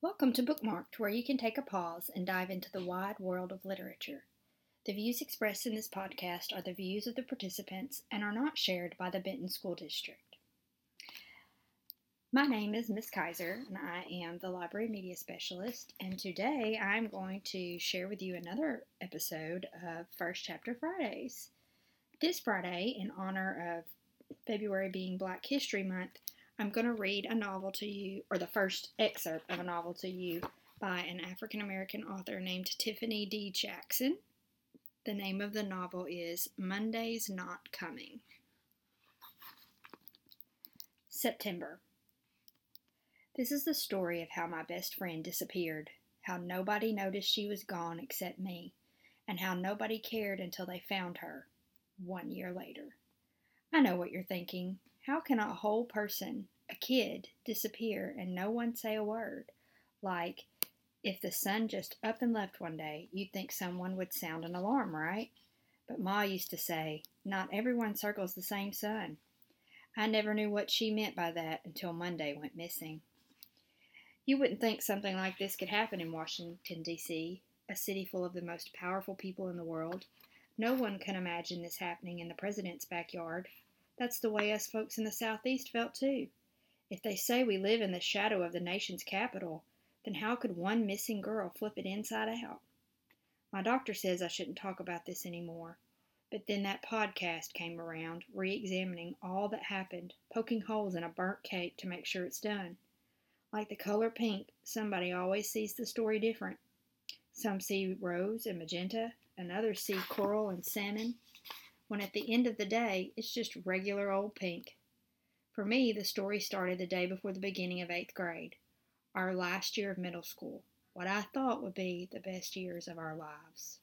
Welcome to Bookmarked, where you can take a pause and dive into the wide world of literature. The views expressed in this podcast are the views of the participants and are not shared by the Benton School District. My name is Miss Kaiser, and I am the Library Media Specialist, and today I'm going to share with you another episode of First Chapter Fridays. This Friday, in honor of February being Black History Month, I'm going to read a novel to you, or the first excerpt of a novel to you, by an African American author named Tiffany D. Jackson. The name of the novel is Monday's Not Coming. September. This is the story of how my best friend disappeared, how nobody noticed she was gone except me, and how nobody cared until they found her one year later. I know what you're thinking. How can a whole person, a kid, disappear and no one say a word? Like, if the sun just up and left one day, you'd think someone would sound an alarm, right? But Ma used to say, not everyone circles the same sun. I never knew what she meant by that until Monday went missing. You wouldn't think something like this could happen in Washington, D.C., a city full of the most powerful people in the world. No one can imagine this happening in the president's backyard. That's the way us folks in the Southeast felt too. If they say we live in the shadow of the nation's capital, then how could one missing girl flip it inside out? My doctor says I shouldn't talk about this anymore. But then that podcast came around, re examining all that happened, poking holes in a burnt cake to make sure it's done. Like the color pink, somebody always sees the story different. Some see rose and magenta, and others see coral and salmon when at the end of the day, it's just regular old pink. For me, the story started the day before the beginning of eighth grade, our last year of middle school, what I thought would be the best years of our lives.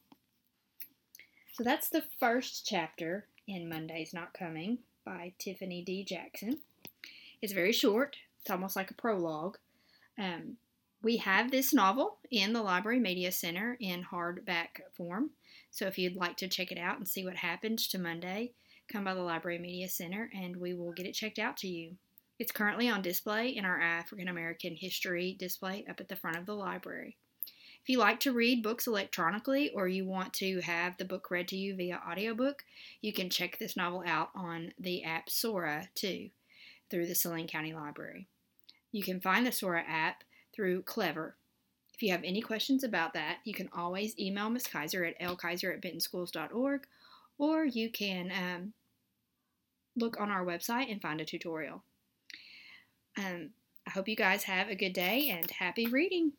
So that's the first chapter in Monday's Not Coming by Tiffany D. Jackson. It's very short, it's almost like a prologue. Um, we have this novel in the Library Media Center in hardback form. So if you'd like to check it out and see what happened to Monday, come by the Library Media Center and we will get it checked out to you. It's currently on display in our African American history display up at the front of the library. If you like to read books electronically or you want to have the book read to you via audiobook, you can check this novel out on the app Sora too through the Saline County Library. You can find the Sora app through Clever. If you have any questions about that, you can always email Ms. Kaiser at lkaiser at bentonschools.org or you can um, look on our website and find a tutorial. Um, I hope you guys have a good day and happy reading.